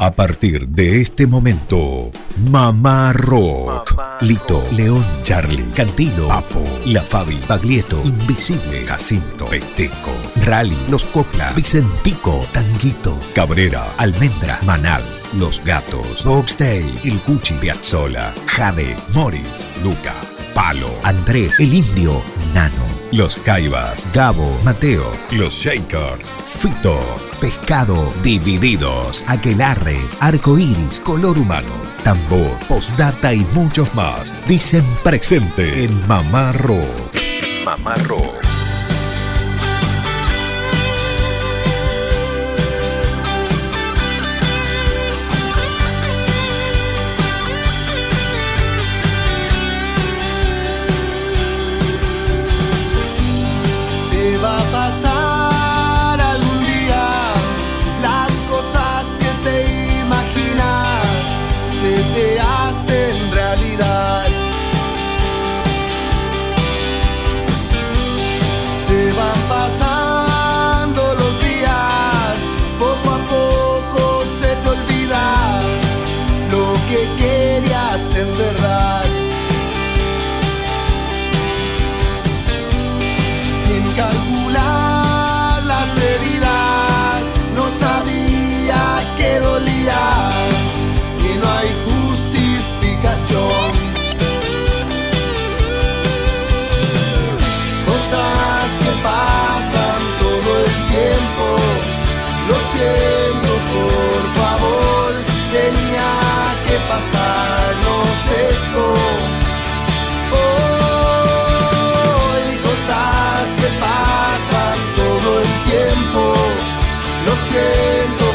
A partir de este momento, Mamá Rock. Lito, León, Charlie, Cantilo, Apo, La Fabi, Baglietto, Invisible, Jacinto, Peteco, Rally, Los Copla, Vicentico, Tanguito, Cabrera, Almendra, Manal, Los Gatos, Boxtail, El Cuchi, Piazzola, Jade, Morris, Luca, Palo, Andrés, El Indio, Nano, Los Jaivas, Gabo, Mateo, Los Shakers, Fito, Pescado, Divididos, Aquelarre, Arcoiris, Color Humano, Tambor, Postdata y muchos más. Dicen presente en Mamá Rock.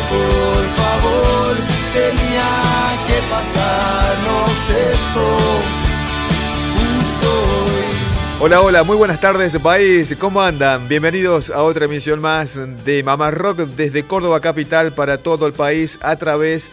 Por favor, tenía que pasarnos esto. Hola, hola, muy buenas tardes país, ¿cómo andan? Bienvenidos a otra emisión más de Mamá Rock desde Córdoba Capital para todo el país a través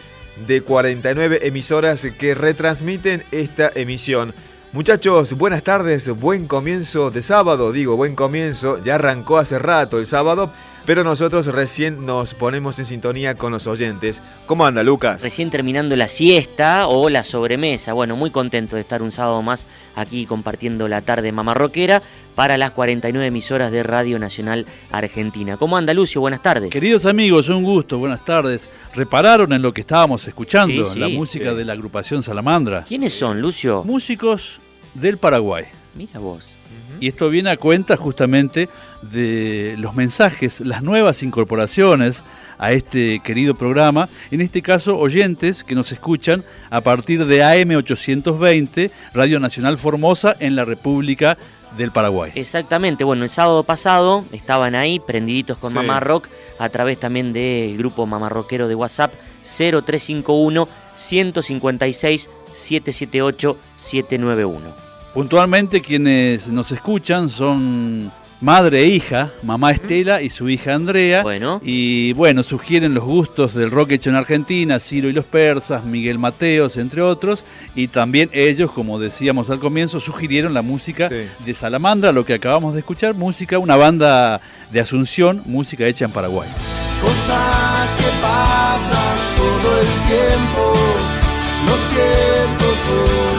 de 49 emisoras que retransmiten esta emisión. Muchachos, buenas tardes, buen comienzo de sábado, digo buen comienzo, ya arrancó hace rato el sábado, pero nosotros recién nos ponemos en sintonía con los oyentes. ¿Cómo anda Lucas? Recién terminando la siesta o la sobremesa. Bueno, muy contento de estar un sábado más aquí compartiendo la tarde mamarroquera para las 49 emisoras de Radio Nacional Argentina. ¿Cómo anda Lucio? Buenas tardes. Queridos amigos, un gusto, buenas tardes. ¿Repararon en lo que estábamos escuchando? Sí, sí, la música sí. de la agrupación Salamandra. ¿Quiénes son, Lucio? Músicos del Paraguay. Mira vos. Y esto viene a cuenta justamente de los mensajes, las nuevas incorporaciones a este querido programa. En este caso, oyentes que nos escuchan a partir de AM820, Radio Nacional Formosa, en la República del Paraguay. Exactamente, bueno, el sábado pasado estaban ahí prendiditos con Sí. Mamá Rock a través también del grupo mamarroquero de WhatsApp 0351 156 778 791. Puntualmente quienes nos escuchan son madre e hija, mamá Estela y su hija Andrea. Bueno. Y bueno, sugieren los gustos del rock hecho en Argentina, Ciro y los Persas, Miguel Mateos, entre otros. Y también ellos, como decíamos al comienzo, sugirieron la música Sí. de Salamandra, lo que acabamos de escuchar, música, una banda de Asunción, música hecha en Paraguay. Cosas que pasan todo el tiempo. Lo siento, por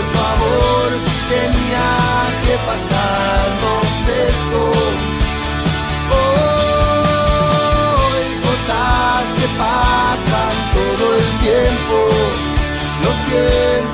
Lo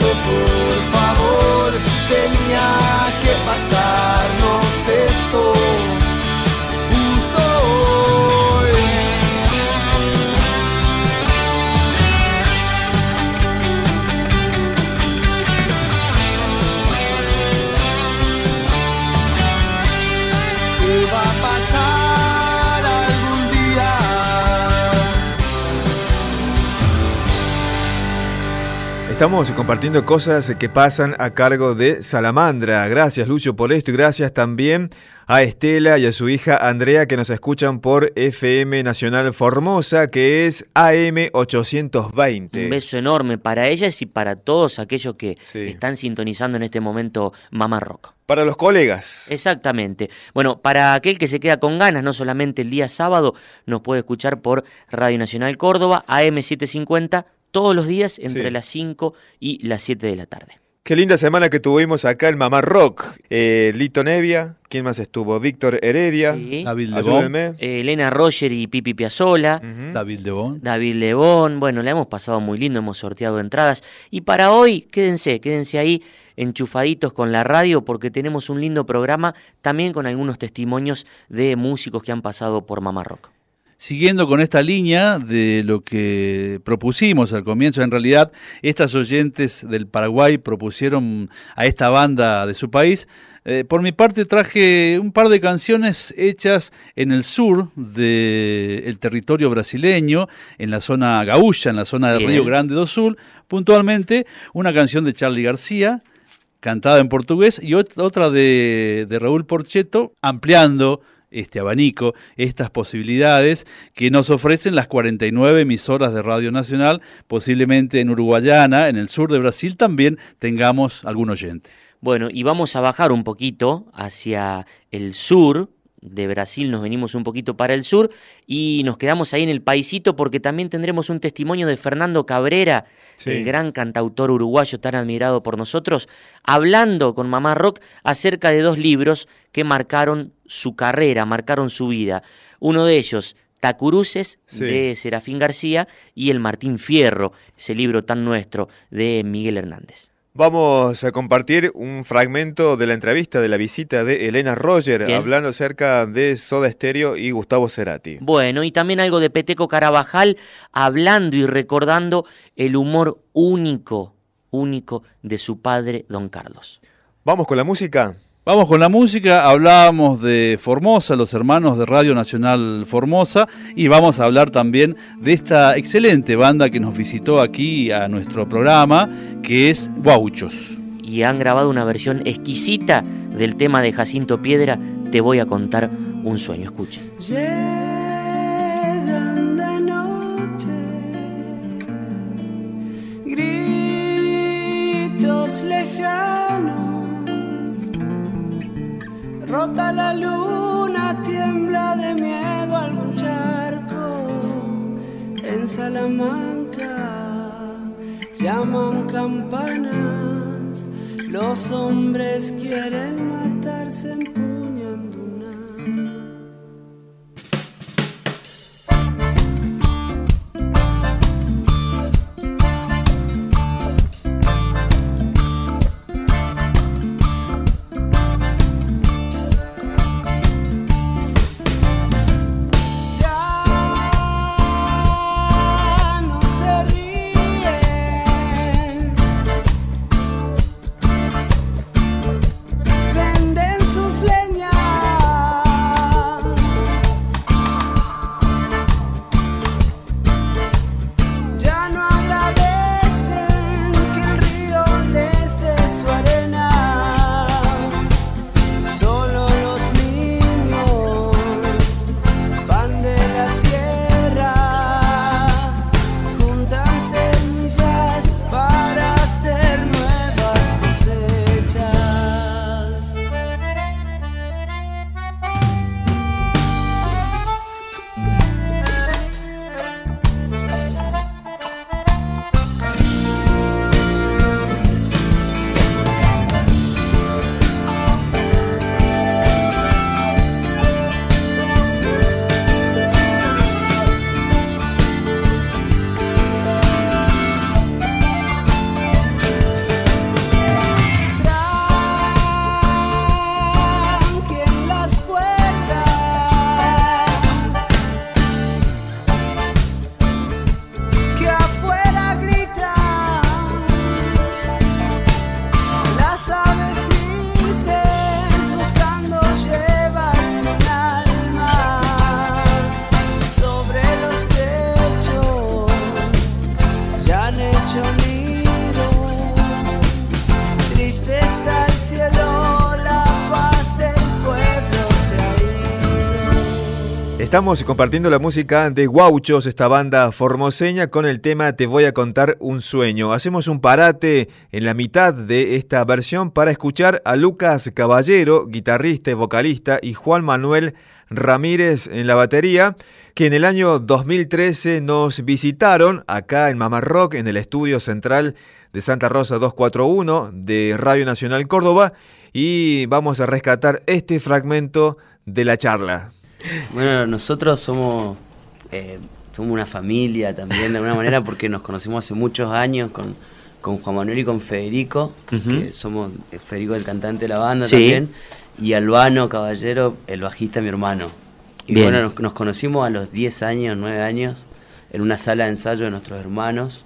Estamos compartiendo cosas que pasan a cargo de Salamandra. Gracias Lucio por esto y gracias también a Estela y a su hija Andrea que nos escuchan por FM Nacional Formosa que es AM Un 820. beso enorme para ellas y para todos aquellos que Sí. están sintonizando en este momento Mamá Rock. Para los colegas. Exactamente. Bueno, para aquel que se queda con ganas, no solamente el día sábado, nos puede escuchar por Radio Nacional Córdoba, AM750, todos los días entre Sí. las 5 y las 7 de la tarde. Qué linda semana que tuvimos acá en Mamá Rock. Eh, Lito Nevia, ¿quién más estuvo? Víctor Heredia. Sí. David Lebón. Eh, Elena Roger y Pipi Piazzola. David Lebón. David Lebón, bueno, la hemos pasado muy lindo, hemos sorteado entradas. Y para hoy, quédense, quédense ahí enchufaditos con la radio porque tenemos un lindo programa también con algunos testimonios de músicos que han pasado por Mamá Rock. Siguiendo con esta línea de lo que propusimos al comienzo, en realidad estas oyentes del Paraguay propusieron a esta banda de su país. Eh, por mi parte traje un par de canciones hechas en el sur del territorio brasileño, en la zona gaúcha, en la zona del. Río Grande do Sul, puntualmente una canción de Charlie García, cantada en portugués, y ot- otra de, de Raúl Porcheto, ampliando este abanico, estas posibilidades que nos ofrecen las 49 emisoras de Radio Nacional, posiblemente en Uruguayana, en el sur de Brasil también tengamos algún oyente. Bueno, y vamos a bajar un poquito hacia el sur de Brasil, nos venimos un poquito para el sur y nos quedamos ahí en el paisito porque también tendremos un testimonio de Fernando Cabrera, Sí. el gran cantautor uruguayo tan admirado por nosotros, hablando con Mamá Rock acerca de dos libros que marcaron su carrera, marcaron su vida. Uno de ellos, Tacuruces, Sí. de Serafín García, y El Martín Fierro, ese libro tan nuestro de Miguel Hernández. Vamos a compartir un fragmento de la entrevista de la visita de Elena Roger Bien. hablando acerca de Soda Stereo y Gustavo Cerati. Bueno, y también algo de Peteco Carabajal, hablando y recordando el humor único, único de su padre, don Carlos. Vamos con la música. Vamos con la música, hablábamos de Formosa, los hermanos de Radio Nacional Formosa, y vamos a hablar también de esta excelente banda que nos visitó aquí a nuestro programa, que es Guauchos. Y han grabado una versión exquisita del tema de Jacinto Piedra, Te voy a contar un sueño. Escuchen. Llegan de noche gritos lejanos, rota la luna, tiembla de miedo algún charco en Salamanca, llaman campanas, los hombres quieren matarse empuñando un. Estamos compartiendo la música de Guauchos, esta banda formoseña, con el tema Te voy a contar un sueño. Hacemos un parate en la mitad de esta versión para escuchar a Lucas Caballero, guitarrista y vocalista, y Juan Manuel Ramírez en la batería, que en el año 2013 nos visitaron acá en Mamá Rock, en el estudio central de Santa Rosa 241 de Radio Nacional Córdoba, y vamos a rescatar este fragmento de la charla. Bueno, nosotros somos, eh, somos una familia también de alguna manera porque nos conocimos hace muchos años con, con Juan Manuel y con Federico, que somos eh, Federico el cantante de la banda Sí. también, y Albano Caballero, el bajista, mi hermano. Y Bien. bueno, nos, nos conocimos a los 10 años, 9 años, en una sala de ensayo de nuestros hermanos.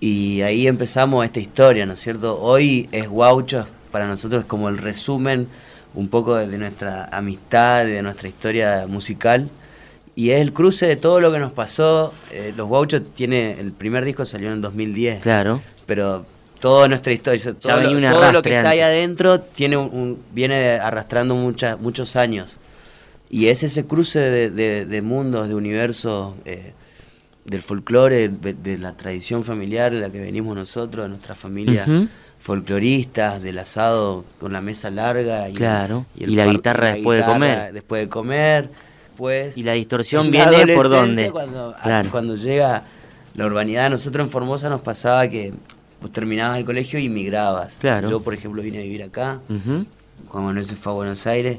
Y ahí empezamos esta historia, ¿no es cierto? Hoy es Guaucho, para nosotros es como el resumen un poco de, nuestra amistad, de nuestra historia musical. Y es el cruce de todo lo que nos pasó. Eh, Los Guauchos tiene, el primer disco salió en el 2010, Claro. pero toda nuestra historia, todo, lo, un todo lo que está ahí adentro tiene un, un- viene arrastrando muchas muchos años. Y es ese cruce de, de- de mundos, de universos, eh, del folclore, de, de la tradición familiar de la que venimos nosotros, de nuestra familia. Folcloristas, del asado con la mesa larga. Y, Claro, el y la guitarra la después de comer. Después de comer, pues... Y la distorsión en viene por dónde. Cuando, a- cuando llega la urbanidad, nosotros en Formosa nos pasaba que pues, terminabas el colegio y migrabas. Claro. Yo, por ejemplo, vine a vivir acá. Juan Manuel se fue a Buenos Aires.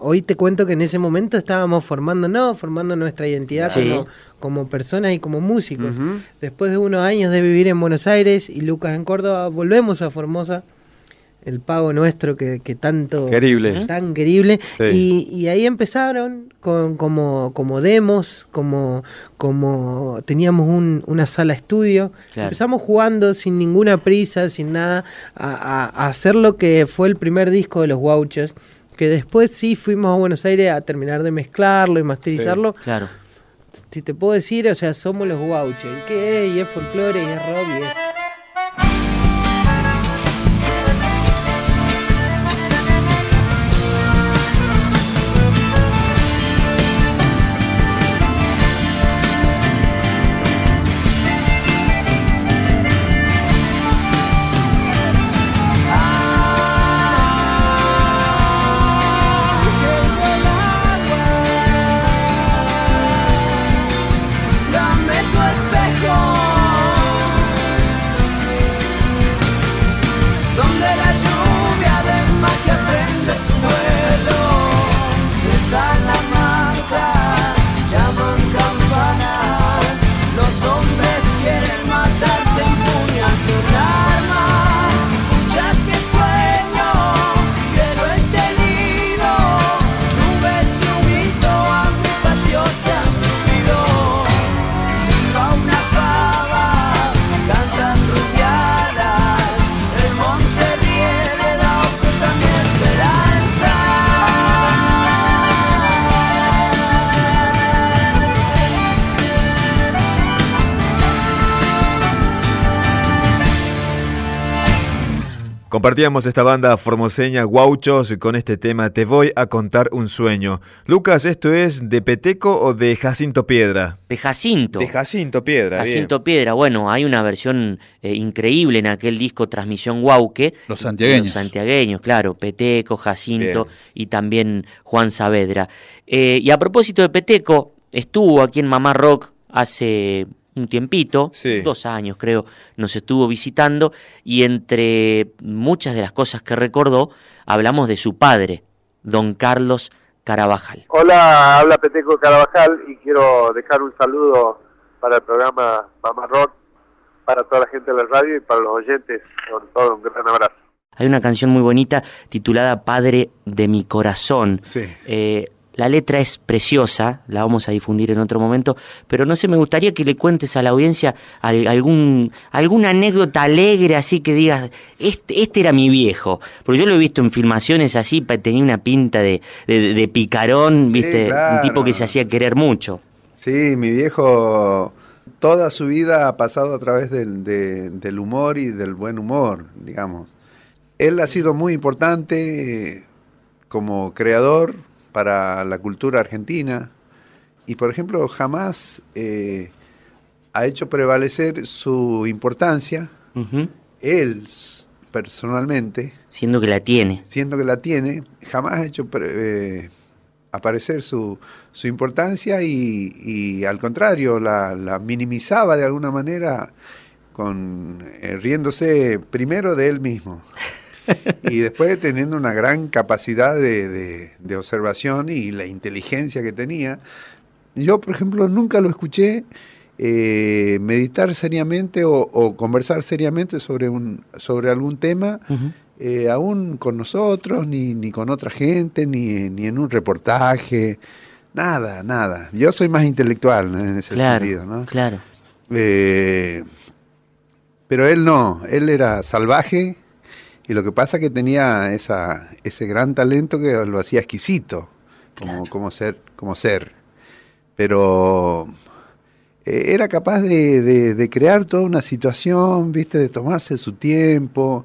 Hoy te cuento que en ese momento estábamos formando, no, formando nuestra identidad Sí. como, como personas y como músicos. Después de unos años de vivir en Buenos Aires y Lucas en Córdoba, volvemos a Formosa, el pago nuestro que, que tanto... Querible. tan querible Sí. y, y ahí empezaron con como como demos como como teníamos un- una sala estudio Claro. empezamos jugando sin ninguna prisa sin nada a, a- a hacer lo que fue el primer disco de los Gauchos que después sí fuimos a Buenos Aires a terminar de mezclarlo y masterizarlo Claro. si te puedo decir o sea somos los Gauchos ¿y qué es? y es folclore y es rock y es Compartíamos esta banda formoseña Guauchos con este tema Te voy a contar un sueño. Lucas, ¿esto es de Peteco o de Jacinto Piedra? De Jacinto. De Jacinto Piedra, bien. Jacinto Piedra, bueno, hay una versión eh, increíble en aquel disco Transmisión Guauque. Los santiagueños. Los santiagueños, claro, Peteco, Jacinto Bien. y también Juan Saavedra. Eh, y a propósito de Peteco, estuvo aquí en Mamá Rock hace un tiempito, Sí. dos años creo, nos estuvo visitando y entre muchas de las cosas que recordó, hablamos de su padre, don Carlos Carabajal. Hola, habla Peteco Carabajal y quiero dejar un saludo para el programa Mamá Rock, para toda la gente de la radio y para los oyentes, sobre todo un gran abrazo. Hay una canción muy bonita titulada Padre de mi corazón. Sí. Eh, la letra es preciosa, la vamos a difundir en otro momento, pero no sé, me gustaría que le cuentes a la audiencia al- algún, alguna anécdota alegre, así que digas, este, este era mi viejo. Porque yo lo he visto en filmaciones así, tenía una pinta de, de- de picarón, Sí, viste, un tipo que se hacía querer mucho. Sí, mi viejo toda su vida ha pasado a través del, de- del humor y del buen humor, digamos. Él ha sido muy importante como creador para la cultura argentina. Y, por ejemplo, jamás eh, ha hecho prevalecer su importancia, él personalmente, Siendo que la tiene. siendo que la tiene, jamás ha hecho eh, aparecer su, su importancia y, y al contrario, la, la minimizaba de alguna manera con eh, riéndose primero de él mismo y después teniendo una gran capacidad de, de- de observación y la inteligencia que tenía. Yo, por ejemplo, nunca lo escuché eh, meditar seriamente o, o conversar seriamente sobre, un, sobre algún tema, eh, aún con nosotros, ni, ni con otra gente, ni, ni en un reportaje, nada, nada. Yo soy más intelectual ¿no? en ese Claro, sentido, ¿no? claro. Eh, pero él no, él era salvaje y lo que pasa que tenía esa, ese gran talento que lo hacía exquisito como, como, ser, como ser. Pero eh, era capaz de, de- de crear toda una situación, viste, de tomarse su tiempo,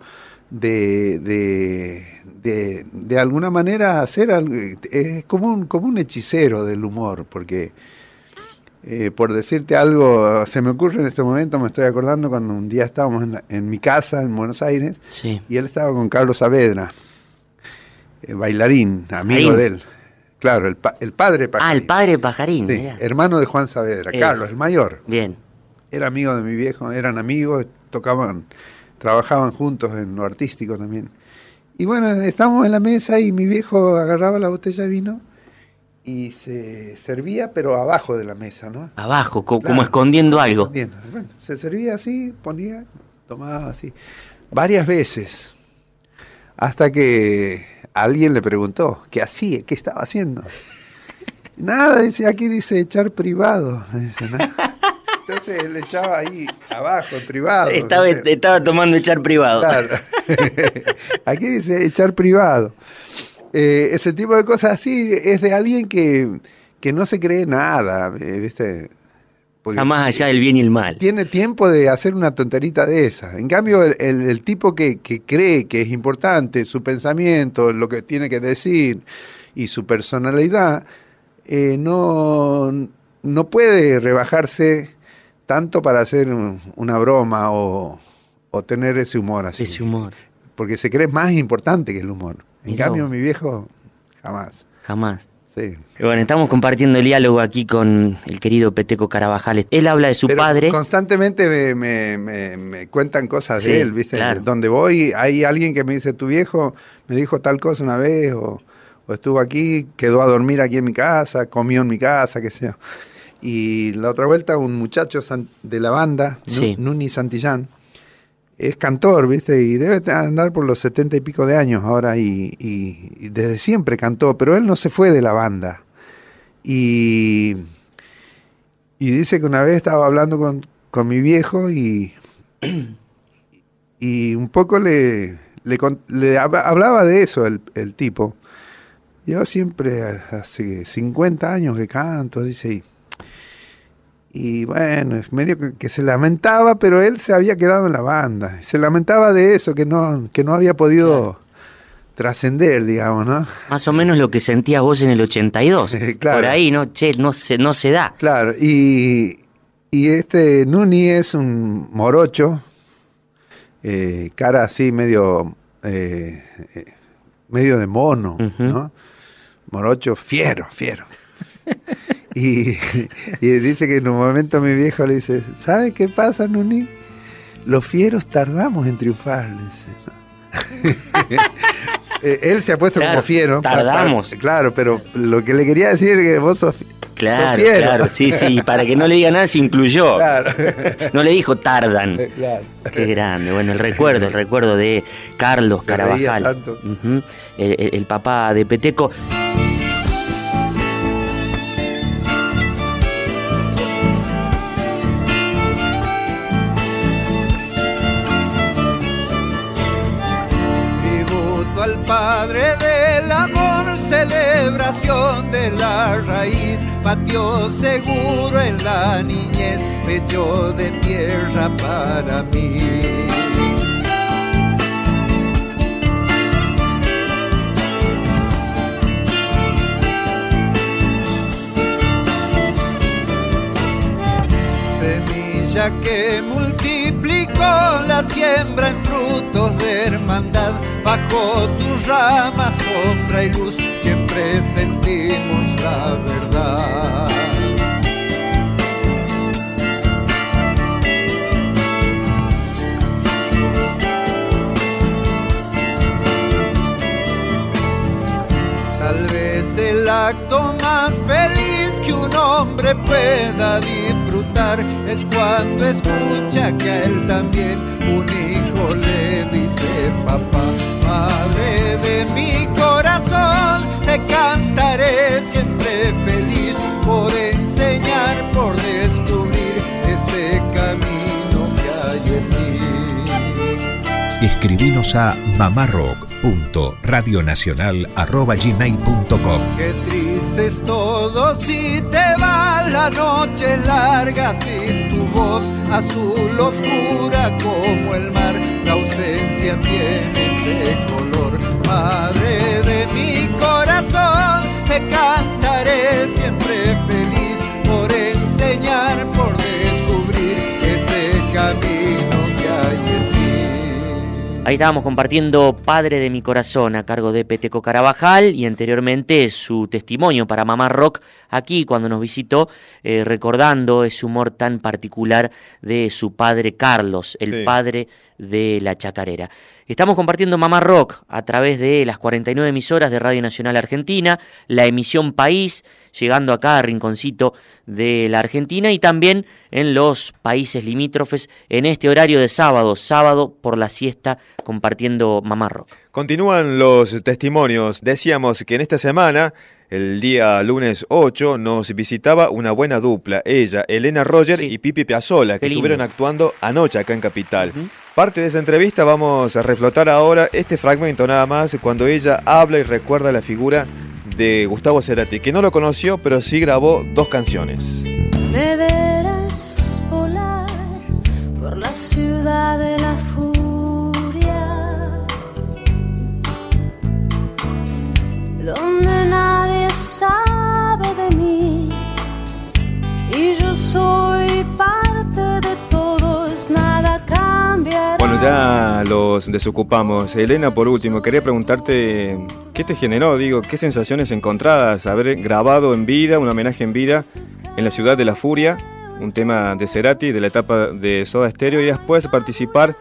de, de, de, de alguna manera hacer algo, es como un, como un hechicero del humor, porque eh, por decirte algo, se me ocurre en este momento, me estoy acordando cuando un día estábamos en, la- en mi casa en Buenos Aires Sí. y él estaba con Carlos Saavedra, eh, bailarín, amigo de él. Claro, el, pa- el padre Ah, Pajarín. el padre Pajarín. Sí, hermano de Juan Saavedra, Es. Carlos, el mayor. Bien. Era amigo de mi viejo, eran amigos, tocaban, trabajaban juntos en lo artístico también. Y bueno, estábamos en la mesa y mi viejo agarraba la botella de vino y se servía, pero abajo de la mesa, ¿no? Abajo, co- Claro. como escondiendo algo. Escondiendo. Bueno, se servía así, ponía, tomaba así. Varias veces. Hasta que alguien le preguntó, ¿qué hacía? ¿Qué estaba haciendo? Nada, dice, aquí dice echar privado. Dice, ¿no? Entonces él echaba ahí abajo, en privado. Estaba, estaba tomando echar privado. Claro. Aquí dice echar privado. Eh, ese tipo de cosas así es de alguien que, que no se cree nada, eh, ¿viste? Porque Está más allá del bien y el mal. Tiene tiempo de hacer una tonterita de esa. En cambio, el, el- el tipo que, que cree que es importante su pensamiento, lo que tiene que decir y su personalidad, eh, no, no puede rebajarse tanto para hacer un- una broma o, o tener ese humor así. Ese humor. Porque se cree más importante que el humor. En cambio, mi viejo, jamás. Jamás. Sí. Bueno, estamos compartiendo el diálogo aquí con el querido Peteco Carabajal. Él habla de su Pero padre. Constantemente me, me- me- me cuentan cosas Sí, de él, ¿viste? claro. Donde voy, hay alguien que me dice, tu viejo me dijo tal cosa una vez, o, o estuvo aquí, quedó a dormir aquí en mi casa, comió en mi casa, qué sé yo. Y la otra vuelta, un muchacho de la banda, Sí. Nuni Santillán, es cantor, ¿viste? Y debe andar por los setenta y pico de años ahora, y, desde siempre cantó, pero él no se fue de la banda. Y, y dice que una vez estaba hablando con, con mi viejo y, y un poco le, le, le habla- hablaba de eso el, el tipo. Yo siempre hace 50 años que canto, dice, y, bueno, es medio que, que se lamentaba, pero él se había quedado en la banda. Se lamentaba de eso, que no, que no había podido trascender, digamos, ¿no? Más o menos lo que sentías vos en el 82. Claro. Por ahí, ¿no? Che, no se, no se da. Claro, y, y este Nuni es un morocho, eh, cara así medio, eh, eh, medio de mono. ¿no? Morocho fiero, fiero. y, y dice que en un momento mi viejo le dice, ¿sabe qué pasa, Nuni? Los fieros tardamos en triunfar, le dice. Eh, Él se ha puesto Claro, como fiero. tardamos. claro, pero lo que le quería decir es que vos sos, Claro, claro, sí, sí. Para que no le diga nada, se incluyó. Claro. No le dijo tardan. Claro. Qué grande. Bueno, el recuerdo, el recuerdo de Carlos Se Carabajal. el papá de Peteco. Padre del amor, celebración de la raíz, patio seguro en la niñez, pecho de tierra para mí. Semilla que multiplicó la la siembra en frutos de hermandad. Bajo tus ramas, sombra y luz, siempre sentimos la verdad. Tal vez el acto más feliz que un hombre pueda disfrutar es cuando escucha que a él también un hijo le dice papá, de mi corazón, te cantaré siempre feliz por enseñar, por descubrir este camino que hay en mí. Escribinos a mamarrock.radionacional.gmail.com Qué triste es todo si te va la noche larga sin azul oscura como el mar. La ausencia tiene ese color. Madre de mi corazón, te cantaré siempre feliz por enseñar, por descubrir este camino Ahí estábamos compartiendo Padre de mi corazón a cargo de Peteco Carabajal y anteriormente su testimonio para Mamá Rock aquí cuando nos visitó, eh, recordando ese humor tan particular de su padre Carlos, el Sí. padre de la chacarera. Estamos compartiendo Mamá Rock a través de las 49 emisoras de Radio Nacional Argentina, la emisión País, llegando acá a Rinconcito de la Argentina y también en los países limítrofes en este horario de sábado, sábado por la siesta, compartiendo Mamá Rock. Continúan los testimonios. Decíamos que en esta semana, el día lunes 8, nos visitaba una buena dupla. Ella, Elena Roger Sí. y Pipi Piazzolla, que estuvieron actuando anoche acá en Capital. Parte de esa entrevista vamos a reflotar ahora este fragmento nada más, cuando ella habla y recuerda la figura de Gustavo Cerati, que no lo conoció, pero sí grabó dos canciones. Me verás volar por la ciudad de la furia, donde nadie sabe de mí y yo soy parte de cambiará. Bueno, ya los desocupamos. Elena, por último, quería preguntarte qué te generó, digo, qué sensaciones encontradas haber grabado en vida, un homenaje en vida en la ciudad de la furia, un tema de Cerati, de la etapa de Soda Stereo, y después participar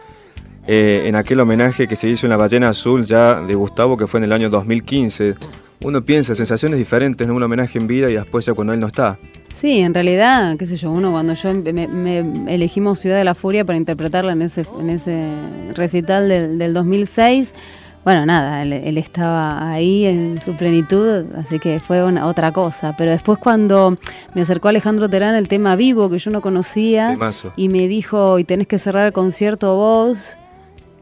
eh, en aquel homenaje que se hizo en la Ballena Azul ya de Gustavo, que fue en el año 2015. Uno piensa, sensaciones diferentes, ¿no? un homenaje en vida y después ya cuando él no está. Sí, en realidad, qué sé yo, uno cuando yo me, me- elegimos Ciudad de la Furia para interpretarla en ese, en ese recital del, del 2006, bueno, nada, él, él estaba ahí en su plenitud, así que fue una, otra cosa. Pero después cuando me acercó Alejandro Terán el tema vivo, que yo no conocía, y me dijo, y tenés que cerrar el concierto vos,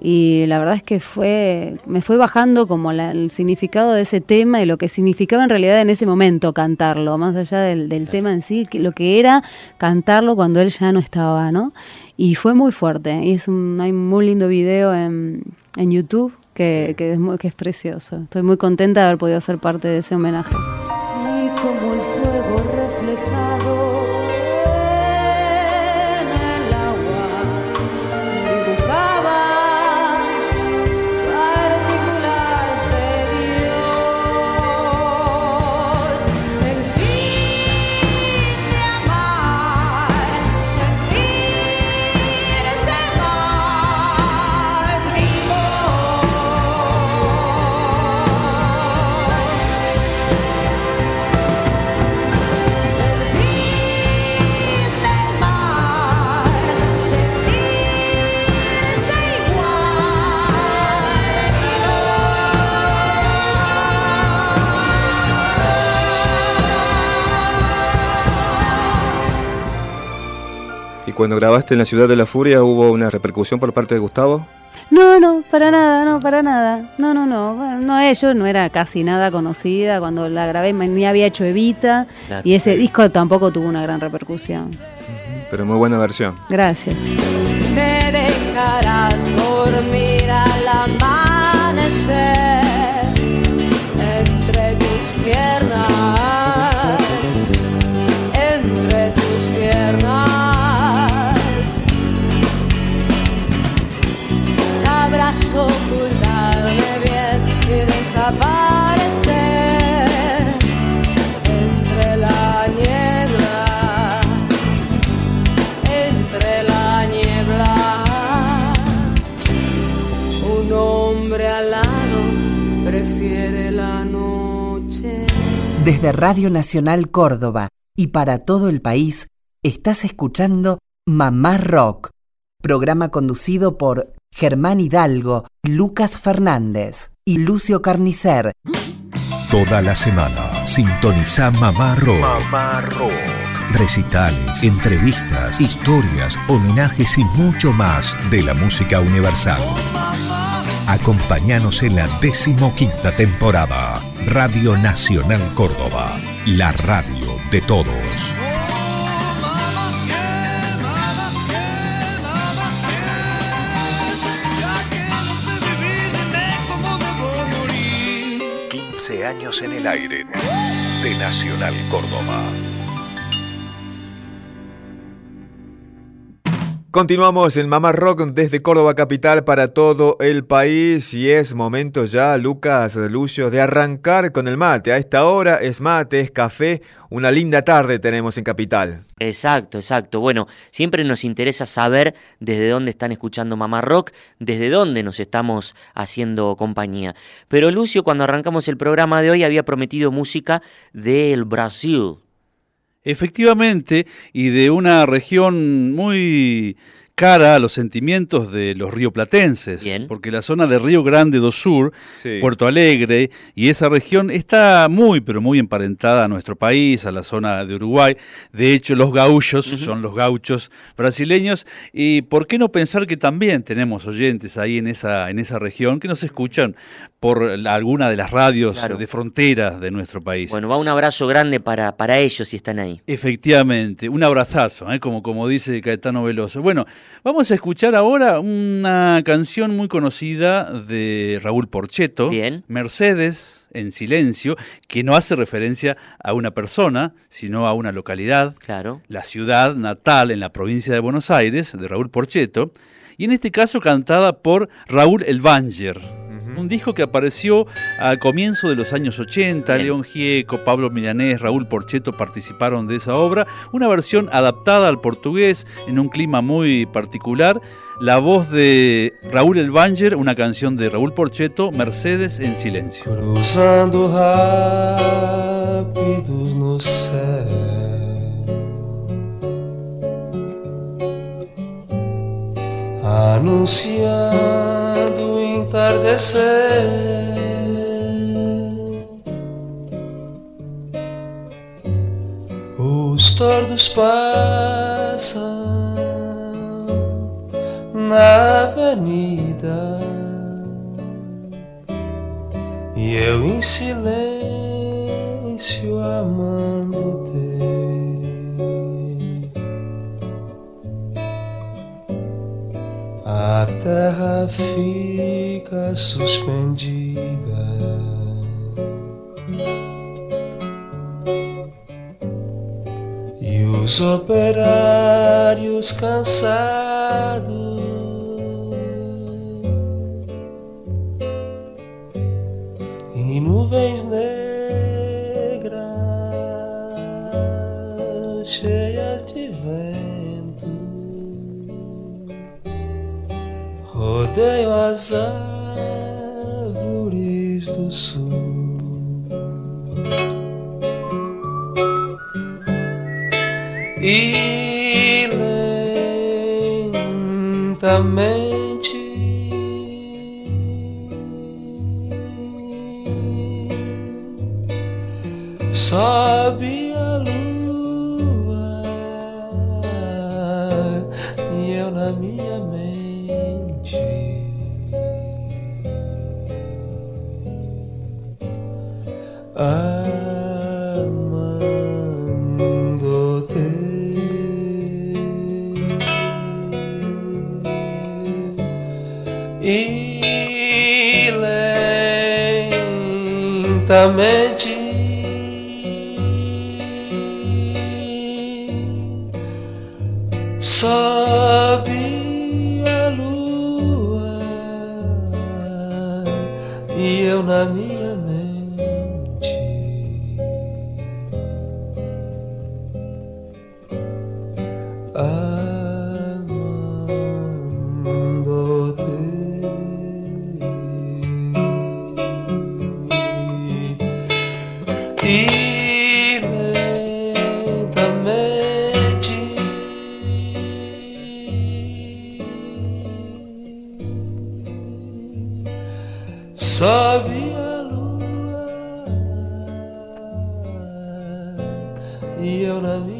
y la verdad es que fue me fue bajando como la- el significado de ese tema y lo que significaba en realidad en ese momento cantarlo, más allá del, del tema en sí, que lo que era cantarlo cuando él ya no estaba, ¿no? Y fue muy fuerte. Y es un, hay un muy lindo video en, en YouTube que, que es muy, que es precioso. Estoy muy contenta de haber podido ser parte de ese homenaje. Cuando grabaste en la ciudad de la furia, ¿hubo una repercusión por parte de Gustavo? No, no, para nada, no, para nada. No, no, no. Bueno, no, yo no era casi nada conocida. Cuando la grabé me- ni había hecho Evita. Claro. Y ese disco tampoco tuvo una gran repercusión. Pero muy buena versión. Gracias. Me dejarás dormir al amanecer Desde Radio Nacional Córdoba y para todo el país, estás escuchando Mamá Rock, programa conducido por Germán Hidalgo, Lucas Fernández y Lucio Carnicer. Toda la semana sintoniza Mamá Rock. Mamá Rock. Recitales, entrevistas, historias, homenajes y mucho más de la música universal. Acompáñanos en la decimoquinta temporada. Radio Nacional Córdoba, la radio de todos. ...15 años en el aire... ...de Nacional Córdoba. Continuamos en Mamá Rock desde Córdoba Capital para todo el país y es momento ya, Lucas, Lucio, de arrancar con el mate. A esta hora es mate, es café, una linda tarde tenemos en Capital. Exacto, exacto. Bueno, siempre nos interesa saber desde dónde están escuchando Mamá Rock, desde dónde nos estamos haciendo compañía. Pero Lucio, cuando arrancamos el programa de hoy, había prometido música del Brasil. Efectivamente, y de una región muy cara a los sentimientos de los rioplatenses, Bien. porque la zona de Río Grande do Sur, Sí. Puerto Alegre y esa región está muy, pero muy emparentada a nuestro país, a la zona de Uruguay. De hecho, los gaullos son los gauchos brasileños. Y por qué no pensar que también tenemos oyentes ahí en esa, en esa región que nos escuchan por la- alguna de las radios Claro. de frontera de nuestro país. Bueno, va un abrazo grande para, para ellos si están ahí. Efectivamente, un abrazazo, ¿eh? como, como dice Caetano Veloso. Bueno, vamos a escuchar ahora una canción muy conocida de Raúl Porcheto, Bien. Mercedes en silencio, que no hace referencia a una persona, sino a una localidad, Claro. la ciudad natal en la provincia de Buenos Aires, de Raúl Porcheto, y en este caso cantada por Raúl Un disco que apareció al comienzo de los años 80, Bien. León Gieco, Pablo Milanés, Raúl Porcheto participaron de esa obra, una versión adaptada al portugués en un clima muy particular, la voz de Raúl Elvanger, una canción de Raúl Porcheto, Mercedes en silencio. Cruzando rápidos no céu Anunciando o entardecer Os tordos passam na avenida e eu em silêncio amando-te. A terra fica suspendida. E os operários cansados e nuvens negras cheias de vento rodeiam as árvores do sul. E lentamente sobe a lua e eu na minha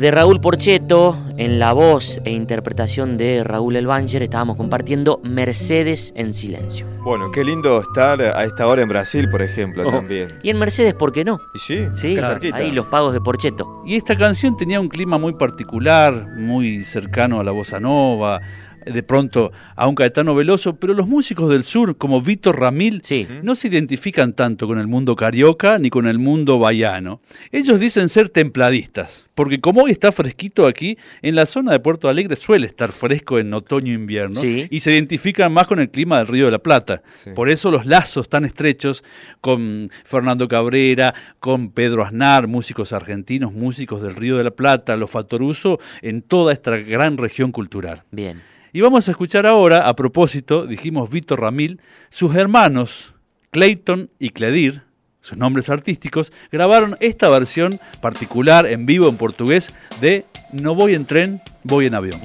De Raúl Porcheto, en la voz e interpretación de Raúl Elbanger, estábamos compartiendo Mercedes en silencio. Bueno, qué lindo estar a esta hora en Brasil, por ejemplo, Oh, también. Y en Mercedes, ¿por qué no? Y sí, Sí, cerquita. ahí los pagos de Porcheto. Y esta canción tenía un clima muy particular, muy cercano a la bossa nova, de pronto a un Caetano Veloso, pero los músicos del sur, como Víctor Ramil, no se identifican tanto con el mundo carioca ni con el mundo baiano. Ellos dicen ser templadistas, porque como hoy está fresquito aquí, en la zona de Puerto Alegre suele estar fresco en otoño e invierno, Sí. y se identifican más con el clima del Río de la Plata. Por eso los lazos tan estrechos con Fernando Cabrera, con Pedro Aznar, músicos argentinos, músicos del Río de la Plata, los Fatoruso, en toda esta gran región cultural. Bien. Y vamos a escuchar ahora, a propósito, dijimos Víctor Ramil, sus hermanos Clayton y Cledir, sus nombres artísticos, grabaron esta versión particular en vivo en portugués de No voy en tren, voy en avión.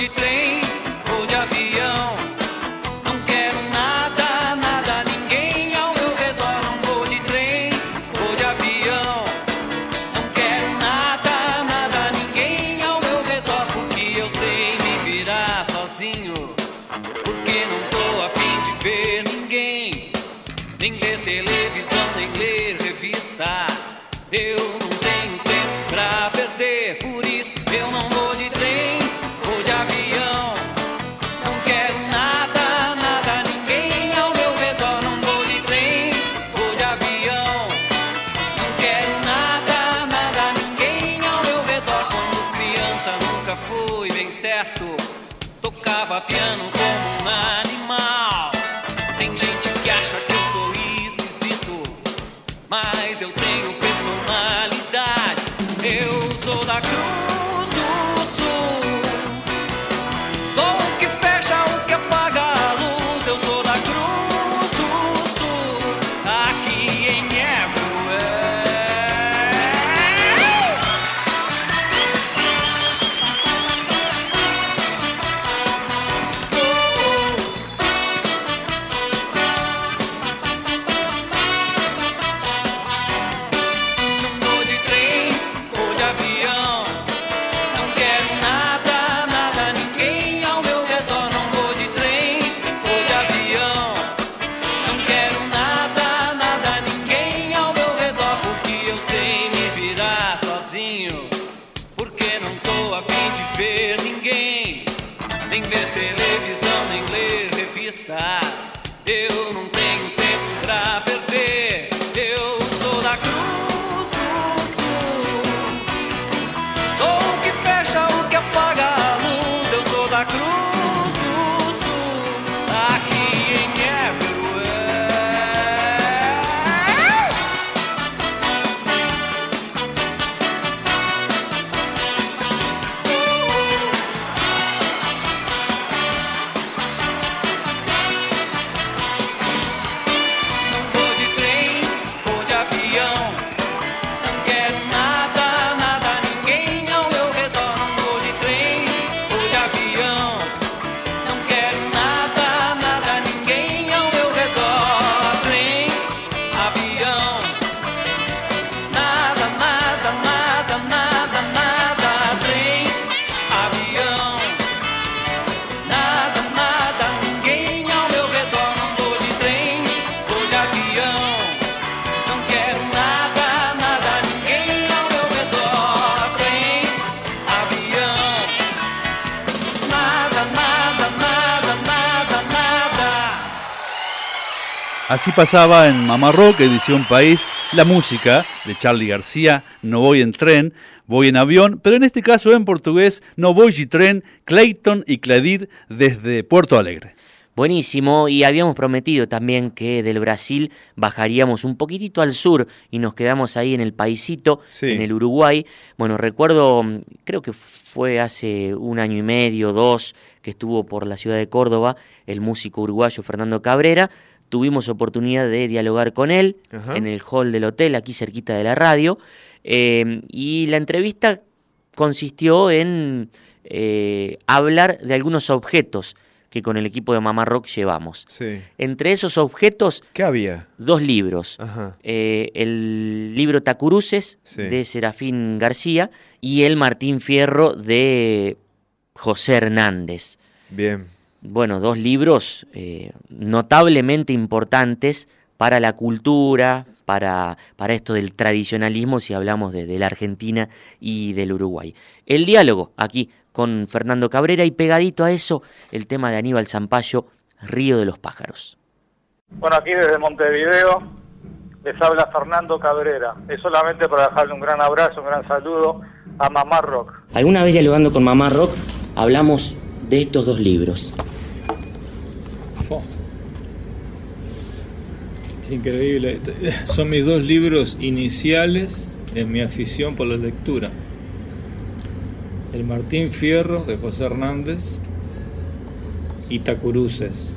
De trem, Así pasaba en Mamá Rock, edición País, la música de Charlie García, No voy en tren, voy en avión, pero en este caso en portugués, No voy de tren, Clayton y Cladir desde Puerto Alegre. Buenísimo, y habíamos prometido también que del Brasil bajaríamos un poquitito al sur y nos quedamos ahí en el paisito, en el Uruguay. Bueno, recuerdo, creo que fue hace un año y medio, dos, que estuvo por la ciudad de Córdoba el músico uruguayo Fernando Cabrera. Tuvimos oportunidad de dialogar con él en el hall del hotel, aquí cerquita de la radio, eh, y la entrevista consistió en eh, hablar de algunos objetos que con el equipo de Mamá Rock llevamos. Entre esos objetos... ¿Qué había? Dos libros. Eh, el libro Tacuruces de Serafín García y el Martín Fierro de José Hernández. Bien. Bueno, dos libros eh, notablemente importantes para la cultura, para, para, esto del tradicionalismo, si hablamos de, de la Argentina y del Uruguay. El diálogo aquí con Fernando Cabrera y pegadito a eso el tema de Aníbal Zampayo, Río de los Pájaros. Bueno, aquí desde Montevideo les habla Fernando Cabrera. Es solamente para dejarle un gran abrazo, un gran saludo a Mamá Rock. Alguna vez dialogando con Mamá Rock hablamos de estos dos libros. Es increíble. Son mis dos libros iniciales en mi afición por la lectura. El Martín Fierro de José Hernández y Tacuruces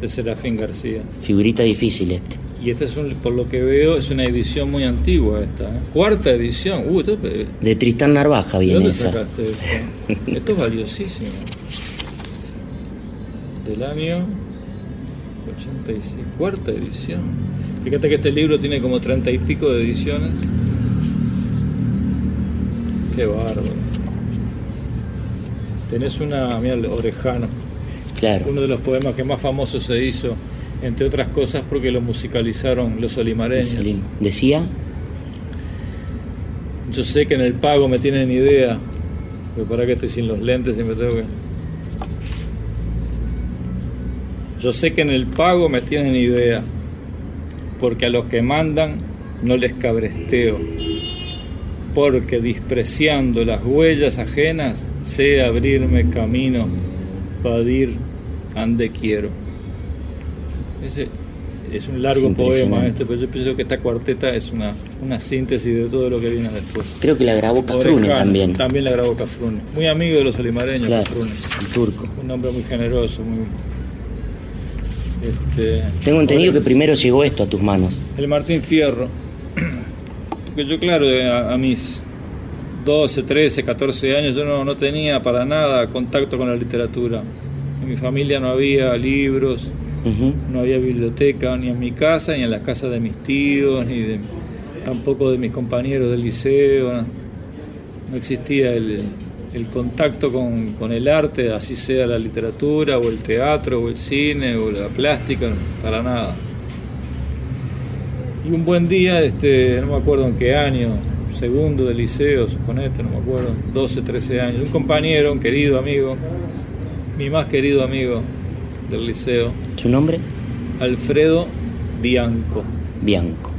de Serafín García. Figurita difícil este. Y este es un, por lo que veo, es una edición muy antigua esta. ¿eh? Cuarta edición. Uh, esto De Tristán Narvaja ¿De viene dónde esa. sacaste esto? Esto es valiosísimo. Del año 86. Cuarta edición. Fíjate que este libro tiene como treinta y pico de ediciones. Qué bárbaro. Tenés una, mira, Orejano. Claro. Uno de los poemas que más famoso se hizo, entre otras cosas porque lo musicalizaron los olimareños. Decía, Yo sé que en el pago me tienen idea, pero para que estoy sin los lentes y me tengo que... Yo sé que en el pago me tienen idea, porque a los que mandan no les cabresteo, porque despreciando las huellas ajenas sé abrirme camino para ir ande quiero. Ese es un largo Es poema este, pero yo pienso que esta cuarteta es una, una síntesis de todo lo que viene después. creo que la grabó Cafrune también. También la grabó Cafrune. Muy amigo de los alimareños, Claro, Cafrune. el turco. Un hombre muy generoso, muy... Este, Tengo entendido que primero llegó esto a tus manos. el Martín Fierro. Porque yo, claro, a, a mis 12, 13, 14 años, yo no, no tenía para nada contacto con la literatura. En mi familia no había libros, no había biblioteca, ni en mi casa, ni en la casa de mis tíos, ni de- tampoco de mis compañeros del liceo. No existía el, el contacto con, con el arte, así sea la literatura, o el teatro, o el cine, o la plástica, para nada. Y un buen día, este, no me acuerdo en qué año, segundo del liceo, suponete, no me acuerdo, 12, 13 años, un compañero, un querido amigo, mi más querido amigo del liceo, ¿Su nombre? Alfredo Bianco. Bianco.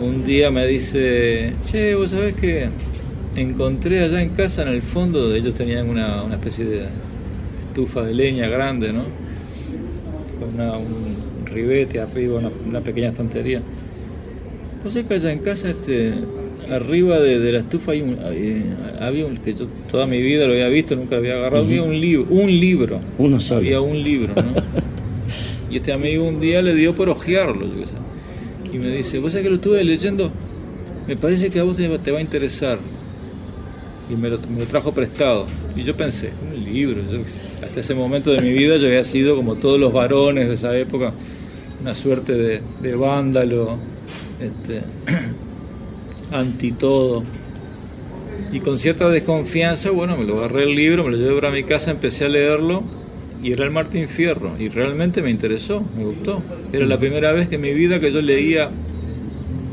Un día me dice, che, vos sabés que encontré allá en casa en el fondo, ellos tenían una, una especie de estufa de leña grande, ¿no? Con una- un ribete arriba, una, una pequeña estantería. Vos sabés que allá en casa, este, arriba de, de la estufa hay un, había un, que yo toda mi vida lo había visto, nunca lo había agarrado, había un libro, un libro. Uno solo. Había un libro, ¿no? y este amigo un día le dio por ojearlo, yo qué sé. Y me dice, vos sabés que lo estuve leyendo, me parece que a vos te va a interesar. Y me lo, trajo prestado. Y yo pensé, un libro. hasta ese momento de mi vida yo había sido como todos los varones de esa época, una suerte de, de vándalo, este, anti todo. Y con cierta desconfianza, bueno, me lo agarré el libro, me lo llevé para mi casa, empecé a leerlo y era el Martín Fierro. Y realmente me interesó, me gustó. Era la primera vez que en mi vida que yo leía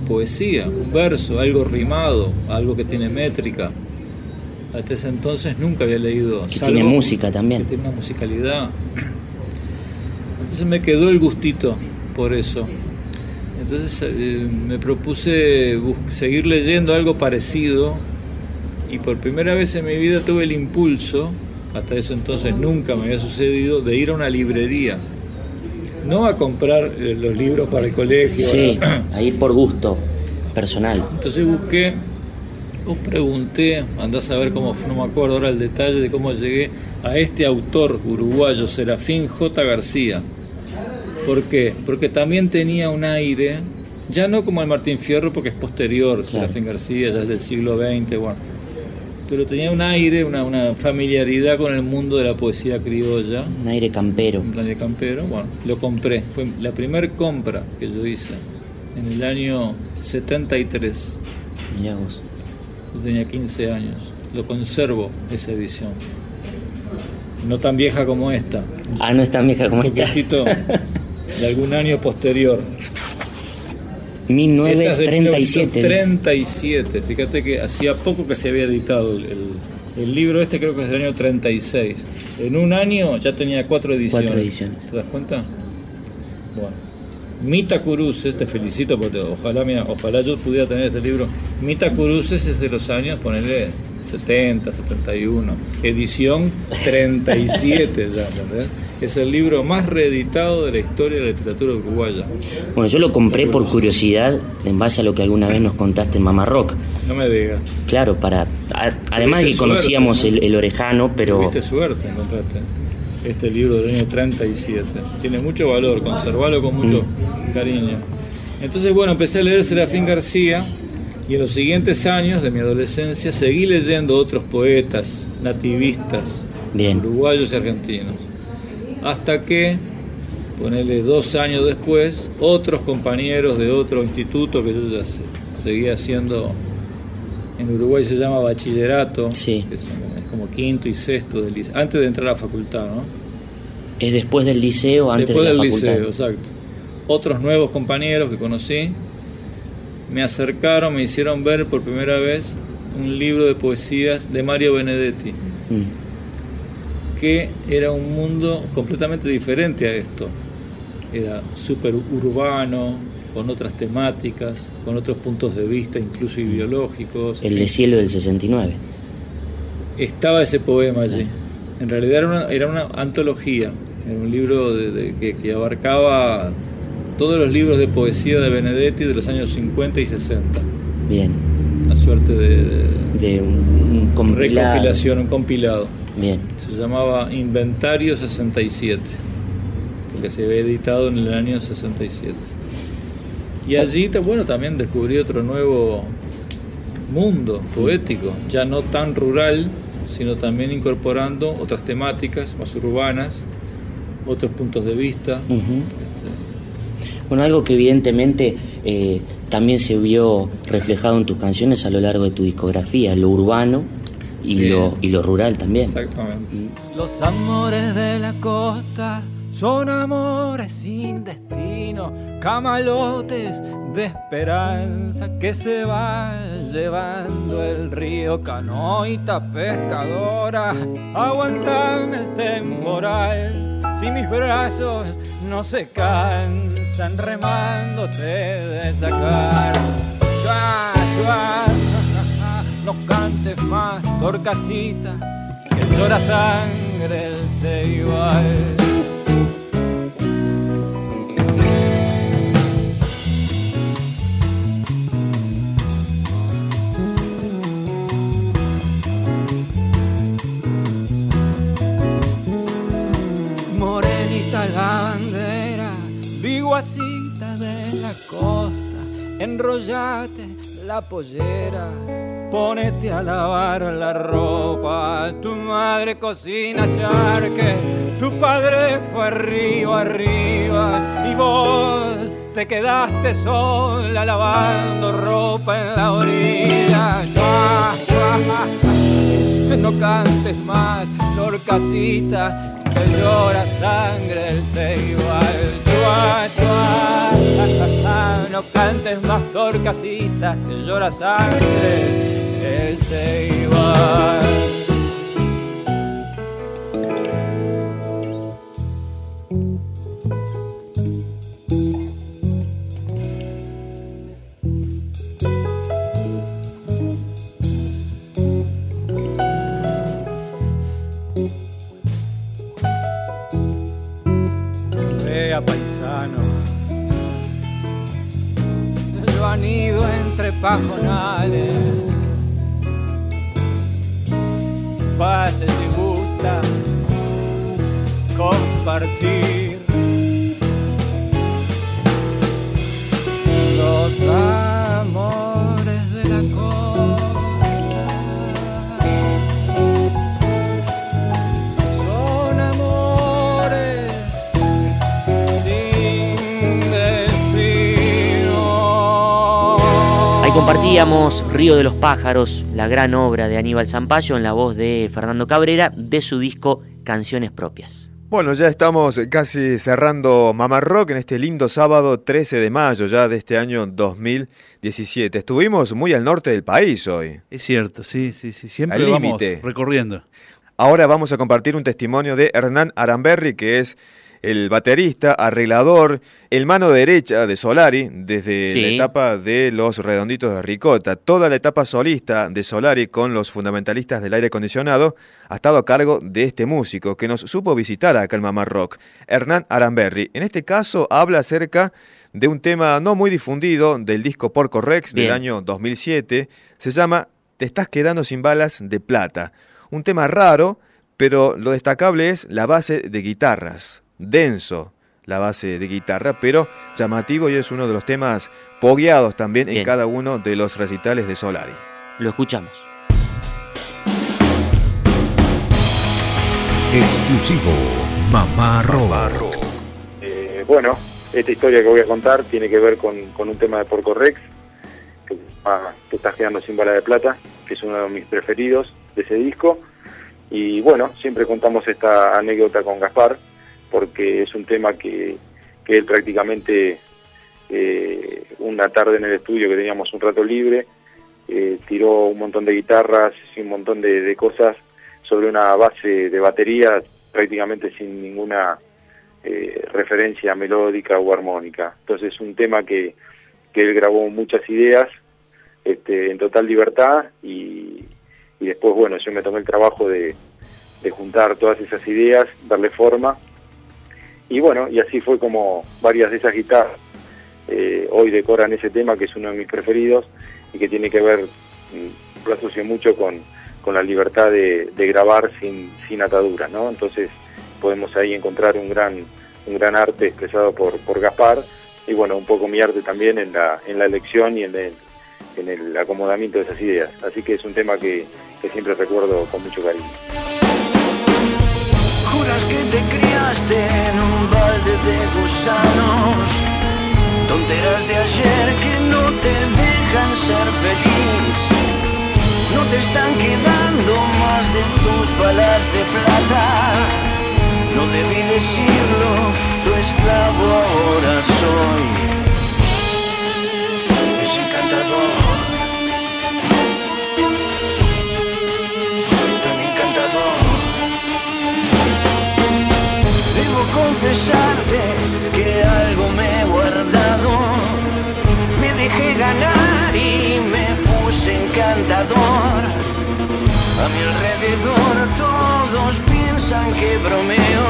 poesía, un verso, algo rimado, algo que tiene métrica. Hasta ese entonces nunca había leído. Que salvo tiene música también. Que tiene una musicalidad. Entonces me quedó el gustito por eso. Entonces eh, me propuse seguir leyendo algo parecido y por primera vez en mi vida tuve el impulso, hasta eso entonces nunca me había sucedido, de ir a una librería. No a comprar eh, los libros para el colegio. Sí, a- a ir por gusto personal. Entonces busqué o pregunté, andás a ver cómo, no me acuerdo ahora el detalle de cómo llegué a este autor uruguayo, Serafín J. García. ¿Por qué? Porque también tenía un aire, ya no como el Martín Fierro, porque es posterior, Serafín García, ya es del siglo XX, bueno. Pero tenía un aire, una, una familiaridad con el mundo de la poesía criolla. Un aire campero. Un aire campero, bueno, lo compré. Fue la primera compra que yo hice en el año 73. Mirá vos. Yo tenía 15 años. Lo conservo, esa edición. No tan vieja como esta. Ah, no es tan vieja como Un esta. de algún año posterior. Esta es de 1937. dice. 1937. Fíjate que hacía poco que se había editado el, el- el libro este, creo que es del año 36. En un año ya tenía cuatro ediciones. Cuatro ediciones. ¿Te das cuenta? Bueno. Mita Curuces, te felicito porque ojalá, mira, ojalá yo pudiera tener este libro. Mita Curuces es de los años, ponerle 70, 71. Edición 37 ya, ¿entendés? Es el libro más reeditado de la historia de la literatura uruguaya. Bueno, yo lo compré por curiosidad en base a lo que alguna vez nos contaste en Mamá Rock. No me digas. Claro, para a- además de que conocíamos suerte, el, el orejano, pero Tuviste suerte encontraste este libro del año 37. Tiene mucho valor, conservarlo con mucho cariño. Entonces, bueno, empecé a leer Serafín García y en los siguientes años de mi adolescencia seguí leyendo otros poetas nativistas, uruguayos y argentinos. Hasta que, ponele dos años después, otros compañeros de otro instituto que yo ya se- seguía haciendo en Uruguay se llama bachillerato, que es, como quinto y sexto liceo, antes de entrar a la facultad, ¿no? Es después del liceo, antes Después de la del facultad. liceo, exacto. Otros nuevos compañeros que conocí me acercaron, me hicieron ver por primera vez un libro de poesías de Mario Benedetti, que era un mundo completamente diferente a esto. Era súper urbano, con otras temáticas, con otros puntos de vista, incluso ideológicos. en El de cielo del 69. Estaba ese poema allí. En realidad era una, era una antología, era un libro de- de- que, que abarcaba todos los libros de poesía de Benedetti de los años 50 y 60. Bien. Una suerte de, de un, compilado. recopilación, un compilado. Bien. Se llamaba Inventario 67, porque se había editado en el año 67. Y allí, bueno, también descubrí otro nuevo mundo poético, ya no tan rural, sino también incorporando otras temáticas más urbanas, otros puntos de vista. Ujú. Bueno, algo que evidentemente eh, también se vio reflejado en tus canciones a lo largo de tu discografía, lo urbano y, Sí. lo, y lo rural también. Exactamente. Los amores de la costa son amores sin destino, camalotes de esperanza que se va llevando el río canoita pescadora. Aguantame el temporal si mis brazos no se cansan remándote de sacar. Chua, chua, no cantes más, torcasita, que llora sangre el ceibal. Viguacita de la costa, enrollate la pollera, ponete a lavar la ropa, tu madre cocina charque, tu padre fue arriba, arriba, y vos te quedaste sola lavando ropa en la orilla. Chua, chua, no cantes más, torcasita, que llora sangre el ceibal. No cantes más, torcasita, que llora sangre el ceibal. Entre pajonales. Pase si gusta compartir Compartíamos Río de los Pájaros, la gran obra de Aníbal Zampayo en la voz de Fernando Cabrera de su disco Canciones Propias. Bueno, ya estamos casi cerrando Mamá Rock en este lindo sábado 13 de mayo ya de este año 2017. Estuvimos muy al norte del país hoy. Es cierto, sí, sí, sí. Siempre Al vamos recorriendo. Ahora vamos a compartir un testimonio de Hernán Aramberri, que es el baterista, arreglador, el mano derecha de Solari desde Sí. la etapa de los redonditos de Ricota. Toda la etapa solista de Solari con los fundamentalistas del aire acondicionado ha estado a cargo de este músico que nos supo visitar acá en Mamá Rock, Hernán Aramberri. En este caso habla acerca de un tema no muy difundido del disco Porco Rex del año 2007. Se llama Te estás quedando sin balas de plata. Un tema raro, pero lo destacable es la base de guitarras. Denso la base de guitarra, pero llamativo y es uno de los temas pogueados también en cada uno de los recitales de Solari. Lo escuchamos. Exclusivo Mamá Rock. Eh, bueno, esta historia que voy a contar tiene que ver con, con un tema de Porco Rex, que se estás quedando sin bala de plata, que es uno de mis preferidos de ese disco. Y bueno, siempre contamos esta anécdota con Gaspar, porque es un tema que, que él prácticamente eh, una tarde en el estudio que teníamos un rato libre, eh, tiró un montón de guitarras y un montón de, de cosas sobre una base de batería prácticamente sin ninguna eh, referencia melódica o armónica. Entonces es un tema que, que él grabó muchas ideas este, en total libertad y, y después, bueno, yo me tomé el trabajo de, de juntar todas esas ideas, darle forma y bueno, y así fue como varias de esas guitarras eh, hoy decoran ese tema que es uno de mis preferidos y que tiene que ver, mm, lo asocio mucho con, con la libertad de, grabar sin, sin atadura, ¿no? Entonces podemos ahí encontrar un gran, un gran arte expresado por, por Gaspar y bueno, un poco mi arte también en la, en la elección y en el, en el acomodamiento de esas ideas. Así que es un tema que, que siempre recuerdo con mucho cariño. En un balde de gusanos. Tonteras de ayer que no te dejan ser feliz. No te están quedando más de tus balas de plata. No debí decirlo, tu esclavo ahora soy. Confesarte que algo me he guardado. Me dejé ganar y me puse encantador. A mi alrededor todos piensan que bromeo.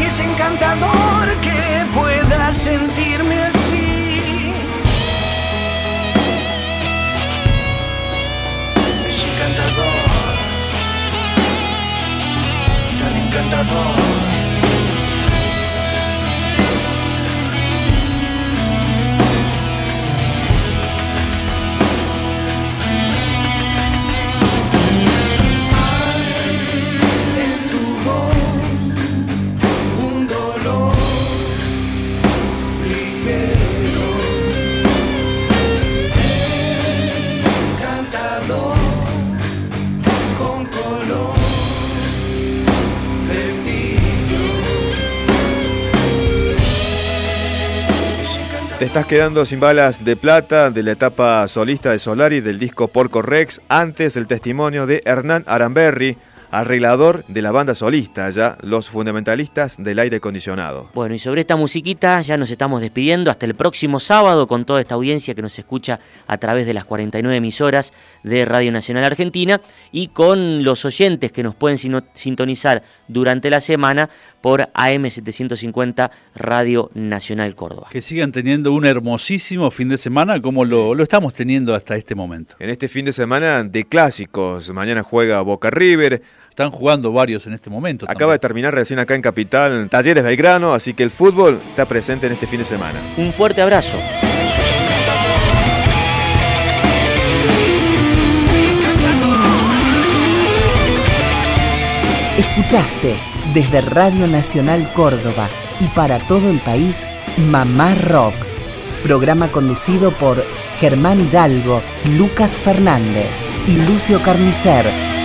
Y es encantador que pueda sentirme así. Es encantador. Tan encantador. Estás quedando sin balas de plata de la etapa solista de Solari del disco Porco Rex, antes el testimonio de Hernán Aramberri, arreglador de la banda solista, ya los fundamentalistas del aire acondicionado. Bueno, y sobre esta musiquita ya nos estamos despidiendo hasta el próximo sábado con toda esta audiencia que nos escucha a través de las 49 emisoras de Radio Nacional Argentina y con los oyentes que nos pueden sintonizar durante la semana por AM750 Radio Nacional Córdoba. Que sigan teniendo un hermosísimo fin de semana como lo, lo estamos teniendo hasta este momento. En este fin de semana de clásicos, mañana juega Boca River, están jugando varios en este momento. Acaba de terminar recién acá en Capital Talleres Belgrano, así que el fútbol está presente en este fin de semana. Un fuerte abrazo. Escuchaste desde Radio Nacional Córdoba y para todo el país Mamá Rock, programa conducido por Germán Hidalgo, Lucas Fernández y Lucio Carnicer